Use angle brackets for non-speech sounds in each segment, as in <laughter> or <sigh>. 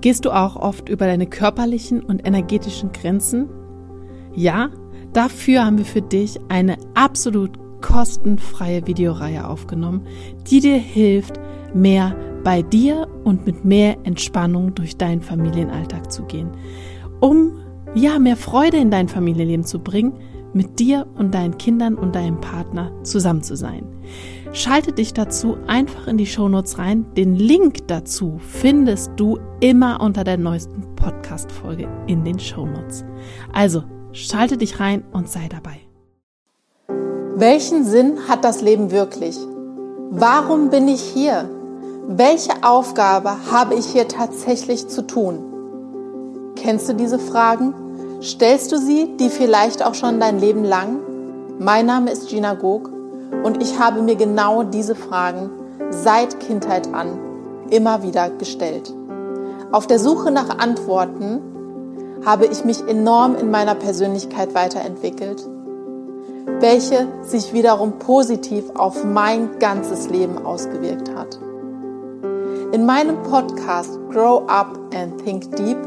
Gehst du auch oft über deine körperlichen und energetischen Grenzen? Ja, dafür haben wir für dich eine absolut kostenfreie Videoreihe aufgenommen, die dir hilft, mehr bei dir und mit mehr Entspannung durch deinen Familienalltag zu gehen, um ja mehr Freude in dein Familienleben zu bringen, mit dir und deinen Kindern und deinem Partner zusammen zu sein. Schalte dich dazu einfach in die Shownotes rein. Den Link dazu findest du immer unter der neuesten Podcast-Folge in den Shownotes. Also schalte dich rein und sei dabei. Welchen Sinn hat das Leben wirklich? Warum bin ich hier? Welche Aufgabe habe ich hier tatsächlich zu tun? Kennst du diese Fragen? Stellst du sie, die vielleicht auch schon dein Leben lang? Mein Name ist Gina Gog und ich habe mir genau diese Fragen seit Kindheit an immer wieder gestellt. Auf der Suche nach Antworten habe ich mich enorm in meiner Persönlichkeit weiterentwickelt, welche sich wiederum positiv auf mein ganzes Leben ausgewirkt hat. In meinem Podcast Grow Up and Think Deep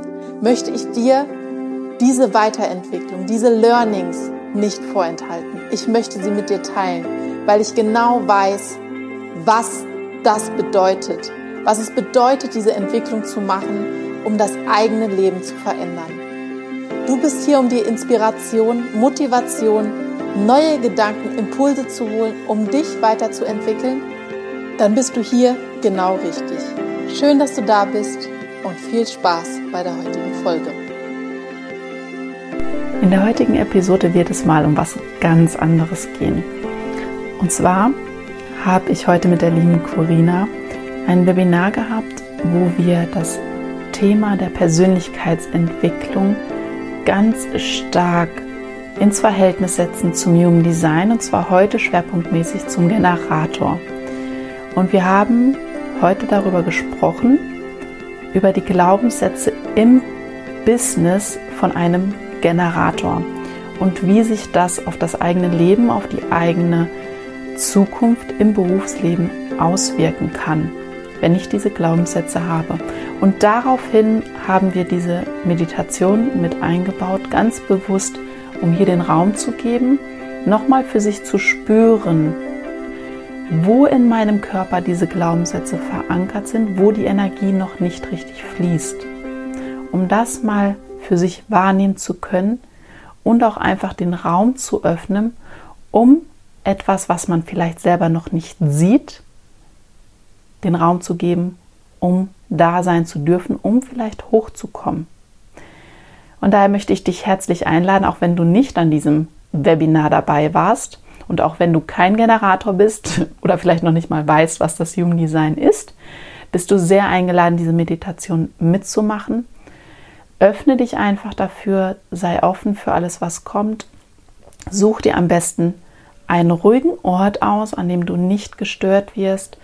möchte ich dir diese Weiterentwicklung, diese Learnings nicht vorenthalten. Ich möchte sie mit dir teilen weil ich genau weiß, was das bedeutet, was es bedeutet, diese Entwicklung zu machen, um das eigene Leben zu verändern. Du bist hier, um dir Inspiration, Motivation, neue Gedanken, Impulse zu holen, um dich weiterzuentwickeln? Dann bist du hier genau richtig. Schön, dass du da bist und viel Spaß bei der heutigen Folge. In der heutigen Episode wird es mal um was ganz anderes gehen. Und zwar habe ich heute mit der lieben Corina ein Webinar gehabt, wo wir das Thema der Persönlichkeitsentwicklung ganz stark ins Verhältnis setzen zum Human Design und zwar heute schwerpunktmäßig zum Generator. Und wir haben heute darüber gesprochen, über die Glaubenssätze im Business von einem Generator und wie sich das auf das eigene Leben, auf die eigene Zukunft im Berufsleben auswirken kann, wenn ich diese Glaubenssätze habe. Und daraufhin haben wir diese Meditation mit eingebaut, ganz bewusst, um hier den Raum zu geben, nochmal für sich zu spüren, wo in meinem Körper diese Glaubenssätze verankert sind, wo die Energie noch nicht richtig fließt. Um das mal für sich wahrnehmen zu können und auch einfach den Raum zu öffnen, um etwas, was man vielleicht selber noch nicht sieht, den Raum zu geben, um da sein zu dürfen, um vielleicht hochzukommen. Und daher möchte ich dich herzlich einladen, auch wenn du nicht an diesem Webinar dabei warst und auch wenn du kein Generator bist <laughs> oder vielleicht noch nicht mal weißt, was das Human Design ist, bist du sehr eingeladen, diese Meditation mitzumachen. Öffne dich einfach dafür, sei offen für alles, was kommt. Such dir am besten einen ruhigen Ort aus, an dem du nicht gestört wirst.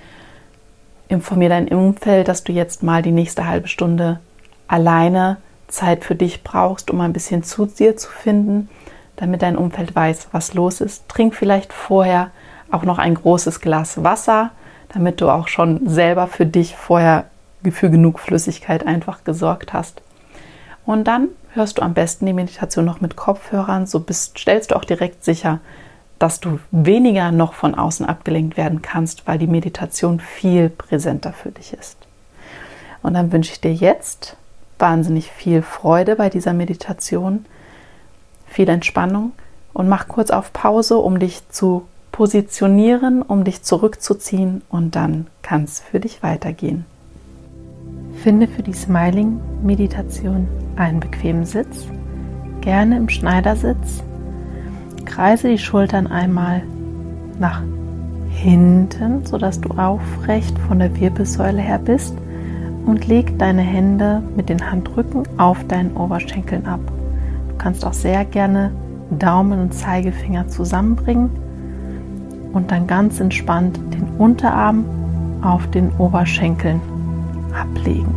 Informiere dein Umfeld, dass du jetzt mal die nächste halbe Stunde alleine Zeit für dich brauchst, um ein bisschen zu dir zu finden, damit dein Umfeld weiß, was los ist. Trink vielleicht vorher auch noch ein großes Glas Wasser, damit du auch schon selber für dich vorher für genug Flüssigkeit einfach gesorgt hast. Und dann hörst du am besten die Meditation noch mit Kopfhörern, so bist, stellst du auch direkt sicher, dass du weniger noch von außen abgelenkt werden kannst, weil die Meditation viel präsenter für dich ist. Und dann wünsche ich dir jetzt wahnsinnig viel Freude bei dieser Meditation, viel Entspannung und mach kurz auf Pause, um dich zu positionieren, um dich zurückzuziehen und dann kann es für dich weitergehen. Finde für die Smiling-Meditation einen bequemen Sitz, gerne im Schneidersitz Kreise die Schultern einmal nach hinten, sodass du aufrecht von der Wirbelsäule her bist und leg deine Hände mit den Handrücken auf deinen Oberschenkeln ab. Du kannst auch sehr gerne Daumen und Zeigefinger zusammenbringen und dann ganz entspannt den Unterarm auf den Oberschenkeln ablegen.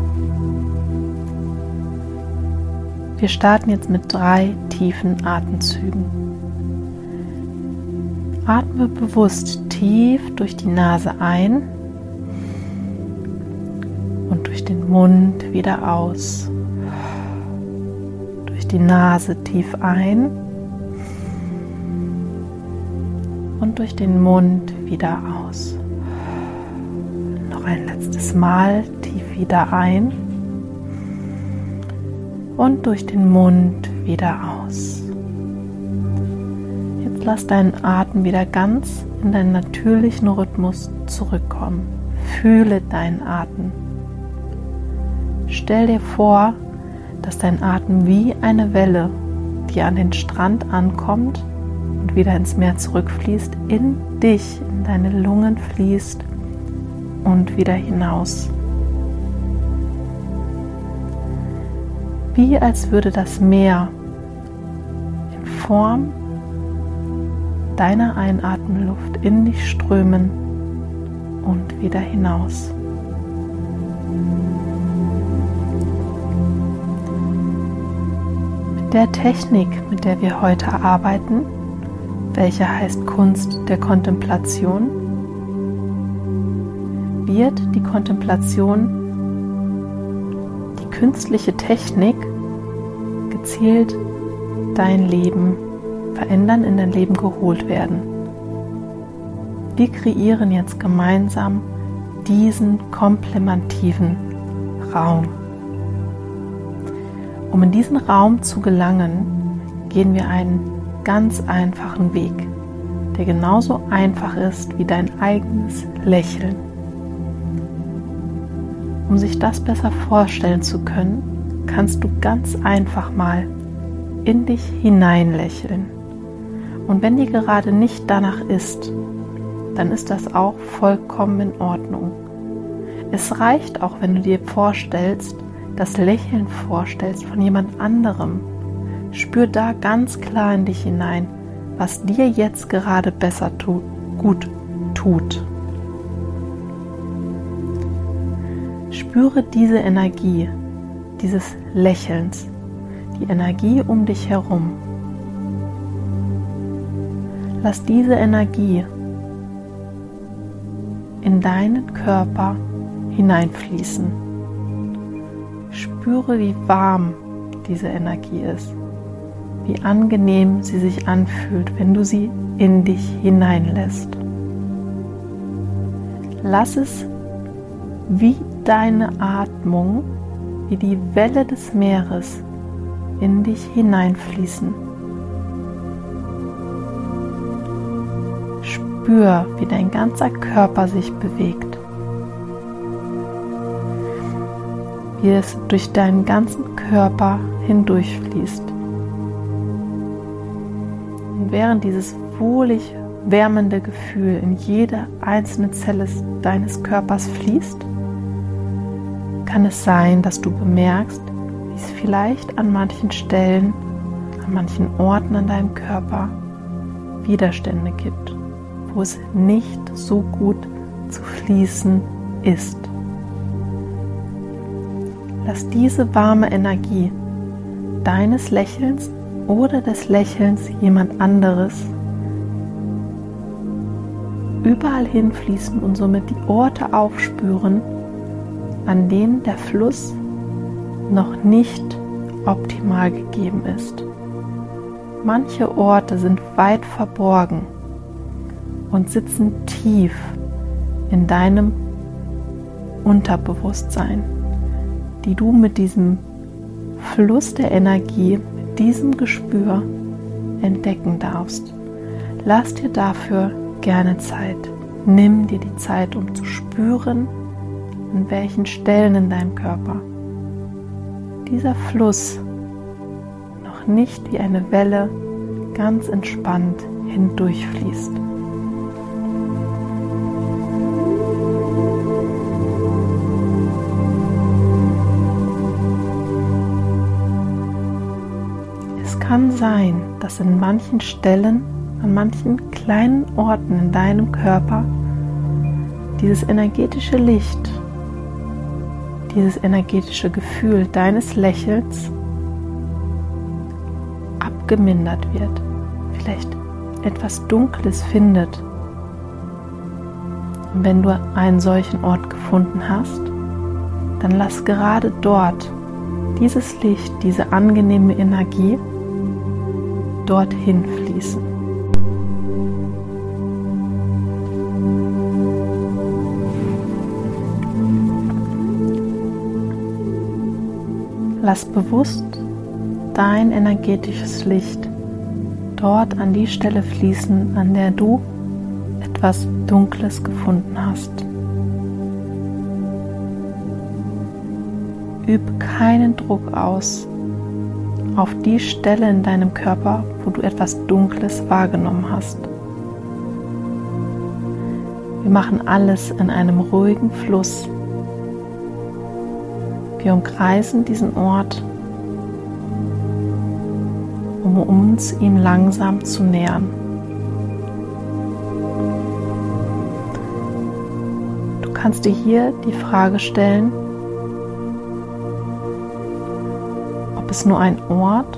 Wir starten jetzt mit drei tiefen Atemzügen. Atme bewusst tief durch die Nase ein und durch den Mund wieder aus. Durch die Nase tief ein und durch den Mund wieder aus. Noch ein letztes Mal tief wieder ein und durch den Mund wieder aus. Lass deinen Atem wieder ganz in deinen natürlichen Rhythmus zurückkommen. Fühle deinen Atem. Stell dir vor, dass dein Atem wie eine Welle, die an den Strand ankommt und wieder ins Meer zurückfließt, in dich, in deine Lungen fließt und wieder hinaus. Wie als würde das Meer in Form deiner Einatmenluft in dich strömen und wieder hinaus. Mit der Technik, mit der wir heute arbeiten, welche heißt Kunst der Kontemplation, wird die Kontemplation, die künstliche Technik, gezielt dein Leben verändern, in dein Leben geholt werden. Wir kreieren jetzt gemeinsam diesen komplementativen Raum. Um in diesen Raum zu gelangen, gehen wir einen ganz einfachen Weg, der genauso einfach ist wie dein eigenes Lächeln. Um sich das besser vorstellen zu können, kannst du ganz einfach mal in dich hinein lächeln. Und wenn dir gerade nicht danach ist, dann ist das auch vollkommen in Ordnung. Es reicht auch, wenn du dir vorstellst, das Lächeln vorstellst von jemand anderem, Spür da ganz klar in dich hinein, was dir jetzt gerade besser tut, gut tut. Spüre diese Energie, dieses Lächelns, die Energie um dich herum. Lass diese Energie in deinen Körper hineinfließen. Spüre, wie warm diese Energie ist wie angenehm sie sich anfühlt, wenn du sie in dich hineinlässt. Lass es wie deine Atmung, wie die Welle des Meeres in dich hineinfließen. Spür, wie dein ganzer Körper sich bewegt. Wie es durch deinen ganzen Körper hindurchfließt während dieses wohlig wärmende Gefühl in jede einzelne Zelle deines Körpers fließt, kann es sein, dass du bemerkst, wie es vielleicht an manchen Stellen, an manchen Orten an deinem Körper Widerstände gibt, wo es nicht so gut zu fließen ist. Lass diese warme Energie deines Lächelns oder des Lächelns jemand anderes überall hinfließen und somit die Orte aufspüren, an denen der Fluss noch nicht optimal gegeben ist. Manche Orte sind weit verborgen und sitzen tief in deinem Unterbewusstsein, die du mit diesem Fluss der Energie, diesem Gespür entdecken darfst. Lass dir dafür gerne Zeit. Nimm dir die Zeit, um zu spüren, an welchen Stellen in deinem Körper dieser Fluss noch nicht wie eine Welle ganz entspannt hindurchfließt. Sein, dass in manchen Stellen, an manchen kleinen Orten in deinem Körper dieses energetische Licht, dieses energetische Gefühl deines Lächelns abgemindert wird, vielleicht etwas Dunkles findet. Und wenn du einen solchen Ort gefunden hast, dann lass gerade dort dieses Licht, diese angenehme Energie dorthin fließen. Lass bewusst dein energetisches Licht dort an die Stelle fließen, an der du etwas Dunkles gefunden hast. Üb keinen Druck aus auf die Stelle in deinem Körper, wo du etwas Dunkles wahrgenommen hast. Wir machen alles in einem ruhigen Fluss. Wir umkreisen diesen Ort, um uns ihm langsam zu nähern. Du kannst dir hier die Frage stellen, ob es nur ein Ort,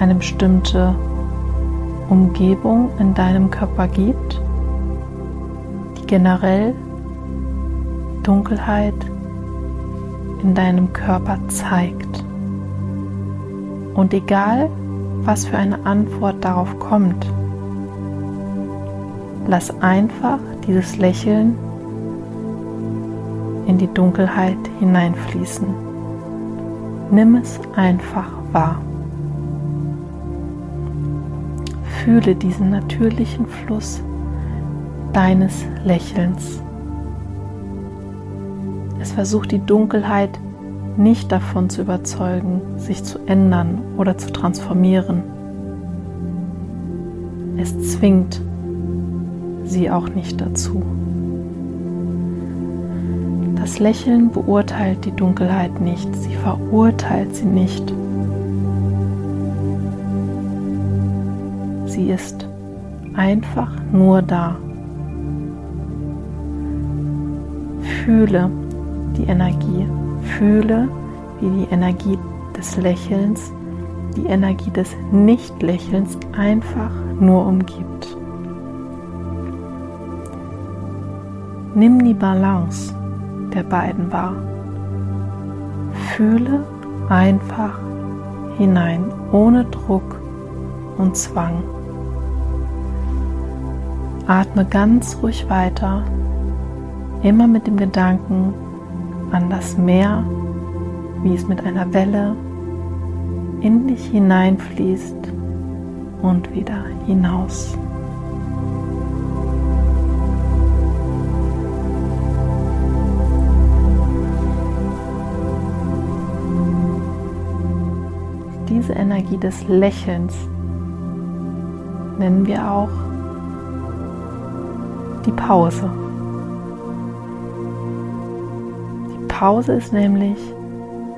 eine bestimmte Umgebung in deinem Körper gibt, die generell Dunkelheit in deinem Körper zeigt. Und egal, was für eine Antwort darauf kommt, lass einfach dieses Lächeln in die Dunkelheit hineinfließen. Nimm es einfach wahr. Fühle diesen natürlichen Fluss deines Lächelns. Es versucht die Dunkelheit nicht davon zu überzeugen, sich zu ändern oder zu transformieren. Es zwingt sie auch nicht dazu. Das Lächeln beurteilt die Dunkelheit nicht, sie verurteilt sie nicht. Sie ist einfach nur da. Fühle, die Energie. Fühle, wie die Energie des Lächelns, die Energie des Nichtlächelns einfach nur umgibt. Nimm die Balance der beiden wahr. Fühle einfach hinein, ohne Druck und Zwang. Atme ganz ruhig weiter, immer mit dem Gedanken, an das Meer, wie es mit einer Welle in dich hineinfließt und wieder hinaus. Diese Energie des Lächelns nennen wir auch die Pause. Pause ist nämlich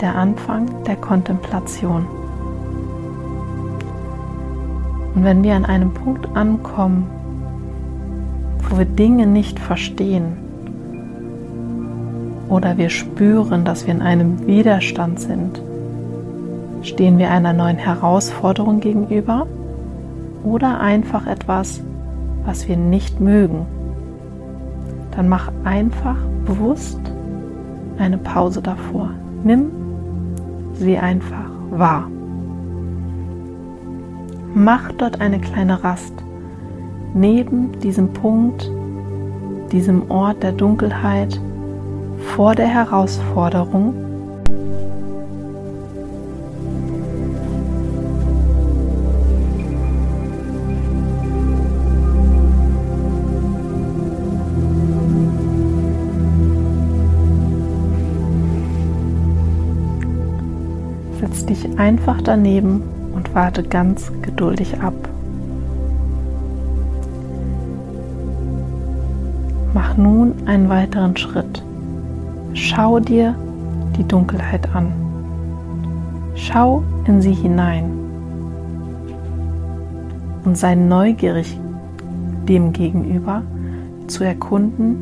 der Anfang der Kontemplation. Und wenn wir an einem Punkt ankommen, wo wir Dinge nicht verstehen oder wir spüren, dass wir in einem Widerstand sind, stehen wir einer neuen Herausforderung gegenüber oder einfach etwas, was wir nicht mögen, dann mach einfach bewusst eine Pause davor. Nimm sie einfach wahr. Mach dort eine kleine Rast neben diesem Punkt, diesem Ort der Dunkelheit vor der Herausforderung dich einfach daneben und warte ganz geduldig ab. Mach nun einen weiteren Schritt. Schau dir die Dunkelheit an. Schau in sie hinein und sei neugierig dem gegenüber zu erkunden,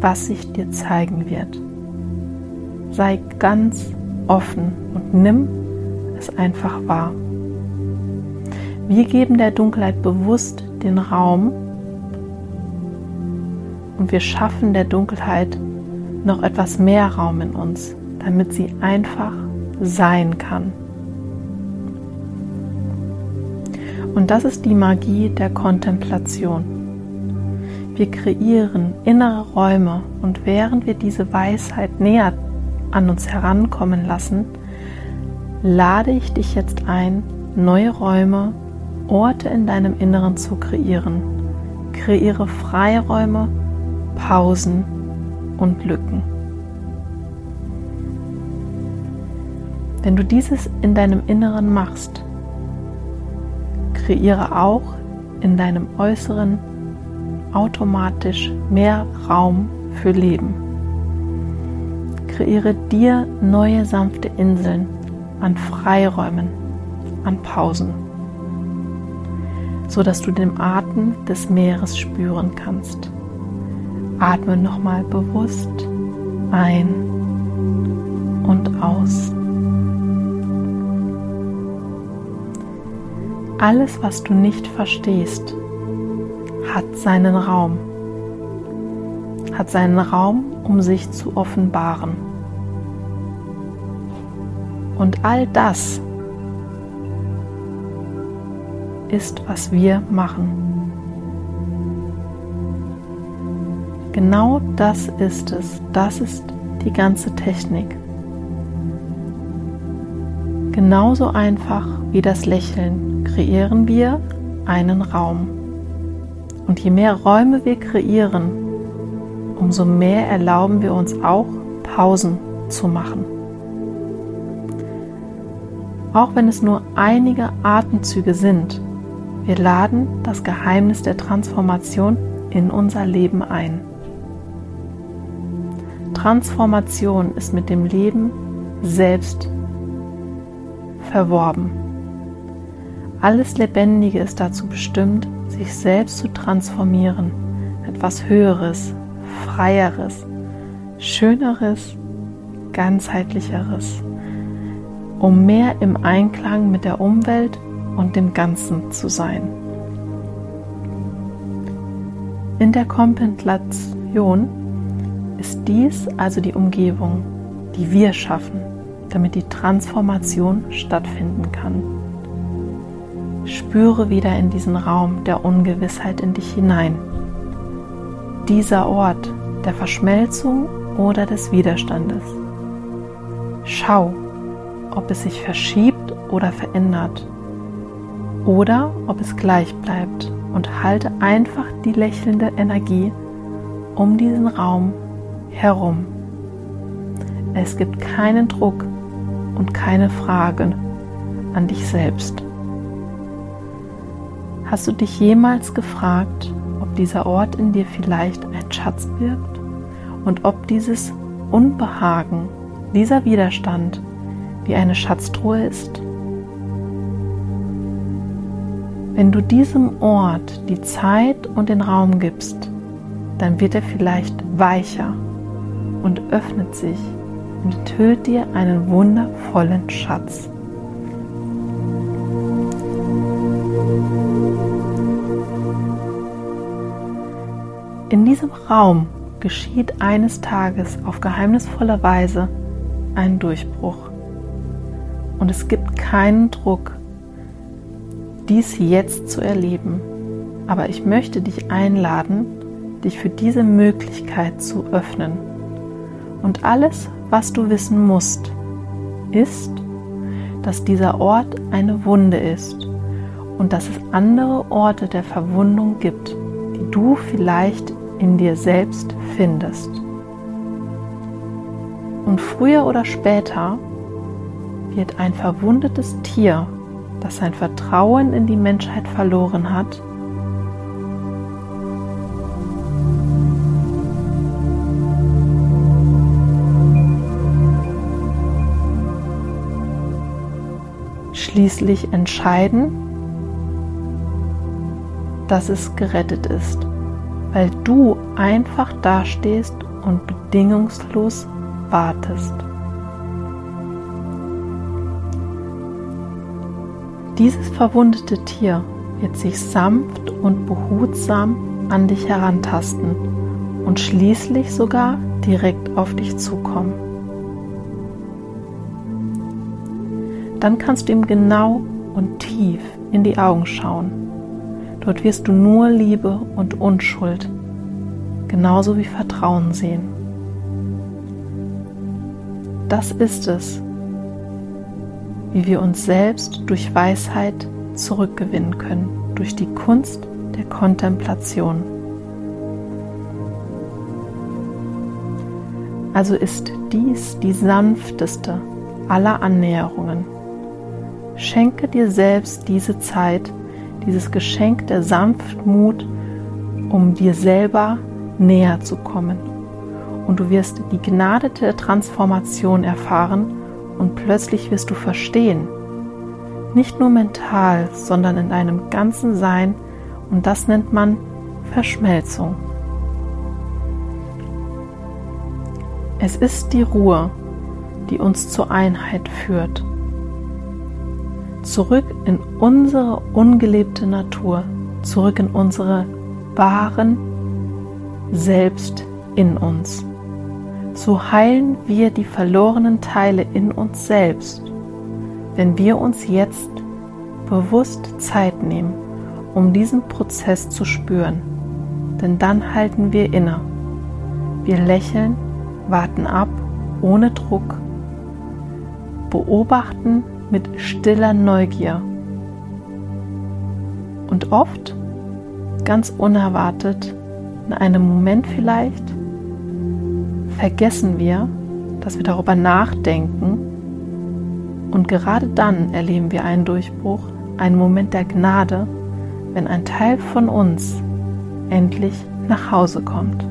was sich dir zeigen wird. Sei ganz offen und nimm es einfach wahr. Wir geben der Dunkelheit bewusst den Raum und wir schaffen der Dunkelheit noch etwas mehr Raum in uns, damit sie einfach sein kann. Und das ist die Magie der Kontemplation. Wir kreieren innere Räume und während wir diese Weisheit näher an uns herankommen lassen, lade ich dich jetzt ein, neue Räume, Orte in deinem Inneren zu kreieren. Kreiere Freiräume, Pausen und Lücken. Wenn du dieses in deinem Inneren machst, kreiere auch in deinem Äußeren automatisch mehr Raum für Leben. Kreiere dir neue sanfte Inseln an Freiräumen, an Pausen, so dass du den Atem des Meeres spüren kannst. Atme nochmal bewusst ein und aus. Alles, was du nicht verstehst, hat seinen Raum, hat seinen Raum, um sich zu offenbaren. Und all das ist, was wir machen. Genau das ist es, das ist die ganze Technik. Genauso einfach wie das Lächeln kreieren wir einen Raum. Und je mehr Räume wir kreieren, umso mehr erlauben wir uns auch Pausen zu machen. Auch wenn es nur einige Atemzüge sind, wir laden das Geheimnis der Transformation in unser Leben ein. Transformation ist mit dem Leben selbst verworben. Alles Lebendige ist dazu bestimmt, sich selbst zu transformieren, etwas Höheres, Freieres, Schöneres, ganzheitlicheres, um mehr im Einklang mit der Umwelt und dem Ganzen zu sein. In der Kontemplation ist dies also die Umgebung, die wir schaffen, damit die Transformation stattfinden kann. Spüre wieder in diesen Raum der Ungewissheit in dich hinein. Dieser Ort der Verschmelzung oder des Widerstandes. Schau, ob es sich verschiebt oder verändert oder ob es gleich bleibt und halte einfach die lächelnde Energie um diesen Raum herum. Es gibt keinen Druck und keine Fragen an dich selbst. Hast du dich jemals gefragt, ob dieser Ort in dir vielleicht ein Schatz birgt und ob dieses Unbehagen, dieser Widerstand wie eine Schatztruhe ist? Wenn du diesem Ort die Zeit und den Raum gibst, dann wird er vielleicht weicher und öffnet sich und enthüllt dir einen wundervollen Schatz. In diesem Raum geschieht eines Tages auf geheimnisvolle Weise ein Durchbruch. Und es gibt keinen Druck, dies jetzt zu erleben. Aber ich möchte dich einladen, dich für diese Möglichkeit zu öffnen. Und alles, was du wissen musst, ist, dass dieser Ort eine Wunde ist und dass es andere Orte der Verwundung gibt, die du vielleicht in dir selbst findest. Und früher oder später wird ein verwundetes Tier, das sein Vertrauen in die Menschheit verloren hat, schließlich entscheiden, dass es gerettet ist weil du einfach dastehst und bedingungslos wartest. Dieses verwundete Tier wird sich sanft und behutsam an dich herantasten und schließlich sogar direkt auf dich zukommen. Dann kannst du ihm genau und tief in die Augen schauen. Dort wirst du nur Liebe und Unschuld, genauso wie Vertrauen sehen. Das ist es, wie wir uns selbst durch Weisheit zurückgewinnen können, durch die Kunst der Kontemplation. Also ist dies die sanfteste aller Annäherungen. Schenke dir selbst diese Zeit, dieses Geschenk der Sanftmut, um dir selber näher zu kommen. Und du wirst die Gnade der Transformation erfahren und plötzlich wirst du verstehen, nicht nur mental, sondern in deinem ganzen Sein und das nennt man Verschmelzung. Es ist die Ruhe, die uns zur Einheit führt. Zurück in unsere ungelebte Natur, zurück in unsere wahren Selbst in uns. So heilen wir die verlorenen Teile in uns selbst, wenn wir uns jetzt bewusst Zeit nehmen, um diesen Prozess zu spüren. Denn dann halten wir inne. Wir lächeln warten ab ohne Druck, beobachten mit stiller Neugier. Und oft, ganz unerwartet, in einem Moment vielleicht, vergessen wir, dass wir darüber nachdenken und gerade dann erleben wir einen Durchbruch, einen Moment der Gnade, wenn ein Teil von uns endlich nach Hause kommt.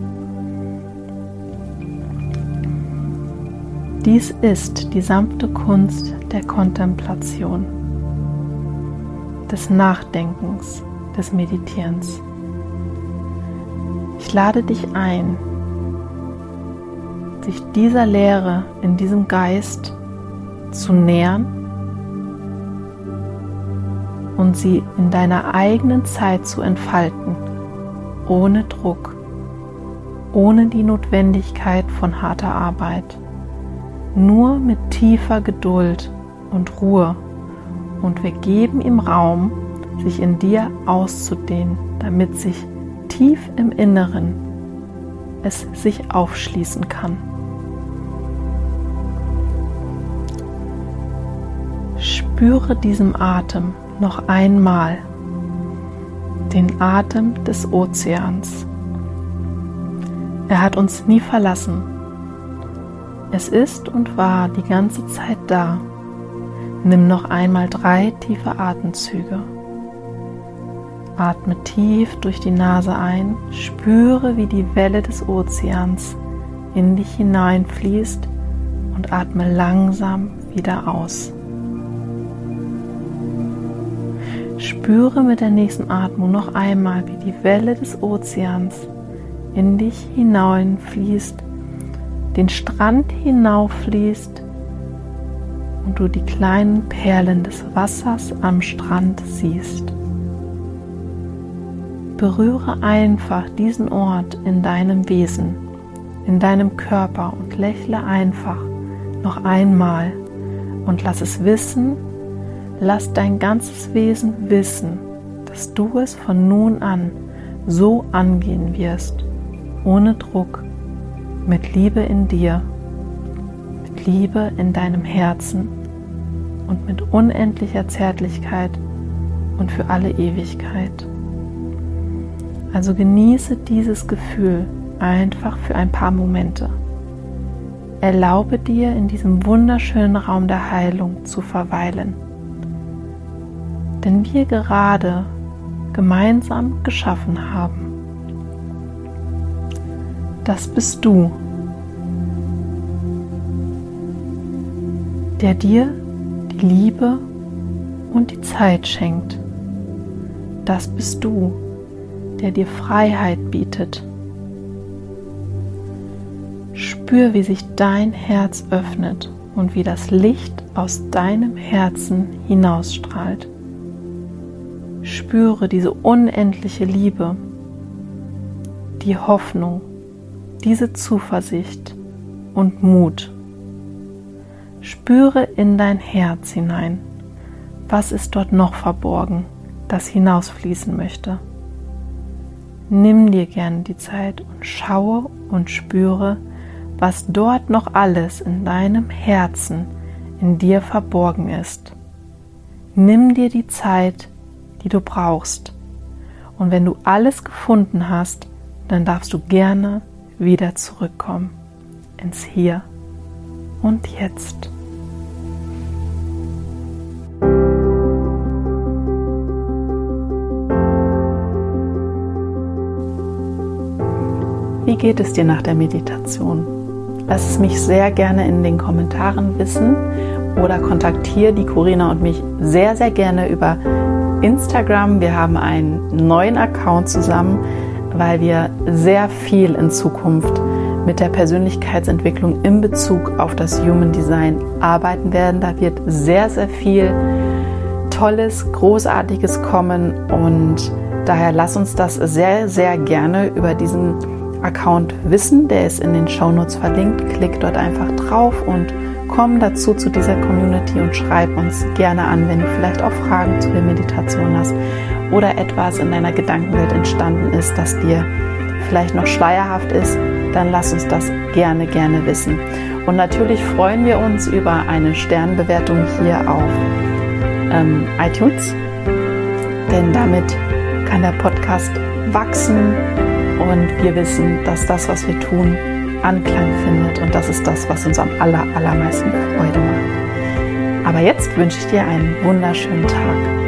Dies ist die sanfte Kunst der Kontemplation, des Nachdenkens, des Meditierens. Ich lade dich ein, sich dieser Lehre in diesem Geist zu nähern und sie in deiner eigenen Zeit zu entfalten, ohne Druck, ohne die Notwendigkeit von harter Arbeit nur mit tiefer Geduld und Ruhe und wir geben ihm Raum, sich in dir auszudehnen, damit sich tief im Inneren es sich aufschließen kann. Spüre diesem Atem noch einmal, den Atem des Ozeans. Er hat uns nie verlassen es ist und war die ganze Zeit da. Nimm noch einmal drei tiefe Atemzüge. Atme tief durch die Nase ein, spüre, wie die Welle des Ozeans in dich hineinfließt und atme langsam wieder aus. Spüre mit der nächsten Atmung noch einmal, wie die Welle des Ozeans in dich hineinfließt den Strand hinauffließt und du die kleinen Perlen des Wassers am Strand siehst. Berühre einfach diesen Ort in deinem Wesen, in deinem Körper und lächle einfach noch einmal und lass es wissen, lass dein ganzes Wesen wissen, dass du es von nun an so angehen wirst, ohne Druck mit Liebe in dir, mit Liebe in deinem Herzen und mit unendlicher Zärtlichkeit und für alle Ewigkeit. Also genieße dieses Gefühl einfach für ein paar Momente. Erlaube dir in diesem wunderschönen Raum der Heilung zu verweilen. Denn wir gerade gemeinsam geschaffen haben das bist du, der dir die Liebe und die Zeit schenkt. Das bist du, der dir Freiheit bietet. Spür, wie sich dein Herz öffnet und wie das Licht aus deinem Herzen hinausstrahlt. Spüre diese unendliche Liebe, die Hoffnung diese Zuversicht und Mut. Spüre in dein Herz hinein. Was ist dort noch verborgen, das hinausfließen möchte? Nimm dir gern die Zeit und schaue und spüre, was dort noch alles in deinem Herzen in dir verborgen ist. Nimm dir die Zeit, die du brauchst. Und wenn du alles gefunden hast, dann darfst du gerne wieder zurückkommen ins Hier und Jetzt. Wie geht es dir nach der Meditation? Lass es mich sehr gerne in den Kommentaren wissen oder kontaktiere die Corina und mich sehr, sehr gerne über Instagram. Wir haben einen neuen Account zusammen, weil wir sehr viel in Zukunft mit der Persönlichkeitsentwicklung in Bezug auf das Human Design arbeiten werden. Da wird sehr, sehr viel Tolles, Großartiges kommen und daher lass uns das sehr, sehr gerne über diesen Account wissen. Der ist in den Shownotes verlinkt. Klick dort einfach drauf und komm dazu zu dieser Community und schreib uns gerne an, wenn du vielleicht auch Fragen zu der Meditation hast oder etwas in deiner Gedankenwelt entstanden ist, das dir vielleicht noch schleierhaft ist, dann lass uns das gerne, gerne wissen. Und natürlich freuen wir uns über eine Sternbewertung hier auf ähm, iTunes, denn damit kann der Podcast wachsen und wir wissen, dass das, was wir tun, Anklang findet und das ist das, was uns am aller, allermeisten Freude macht. Aber jetzt wünsche ich dir einen wunderschönen Tag.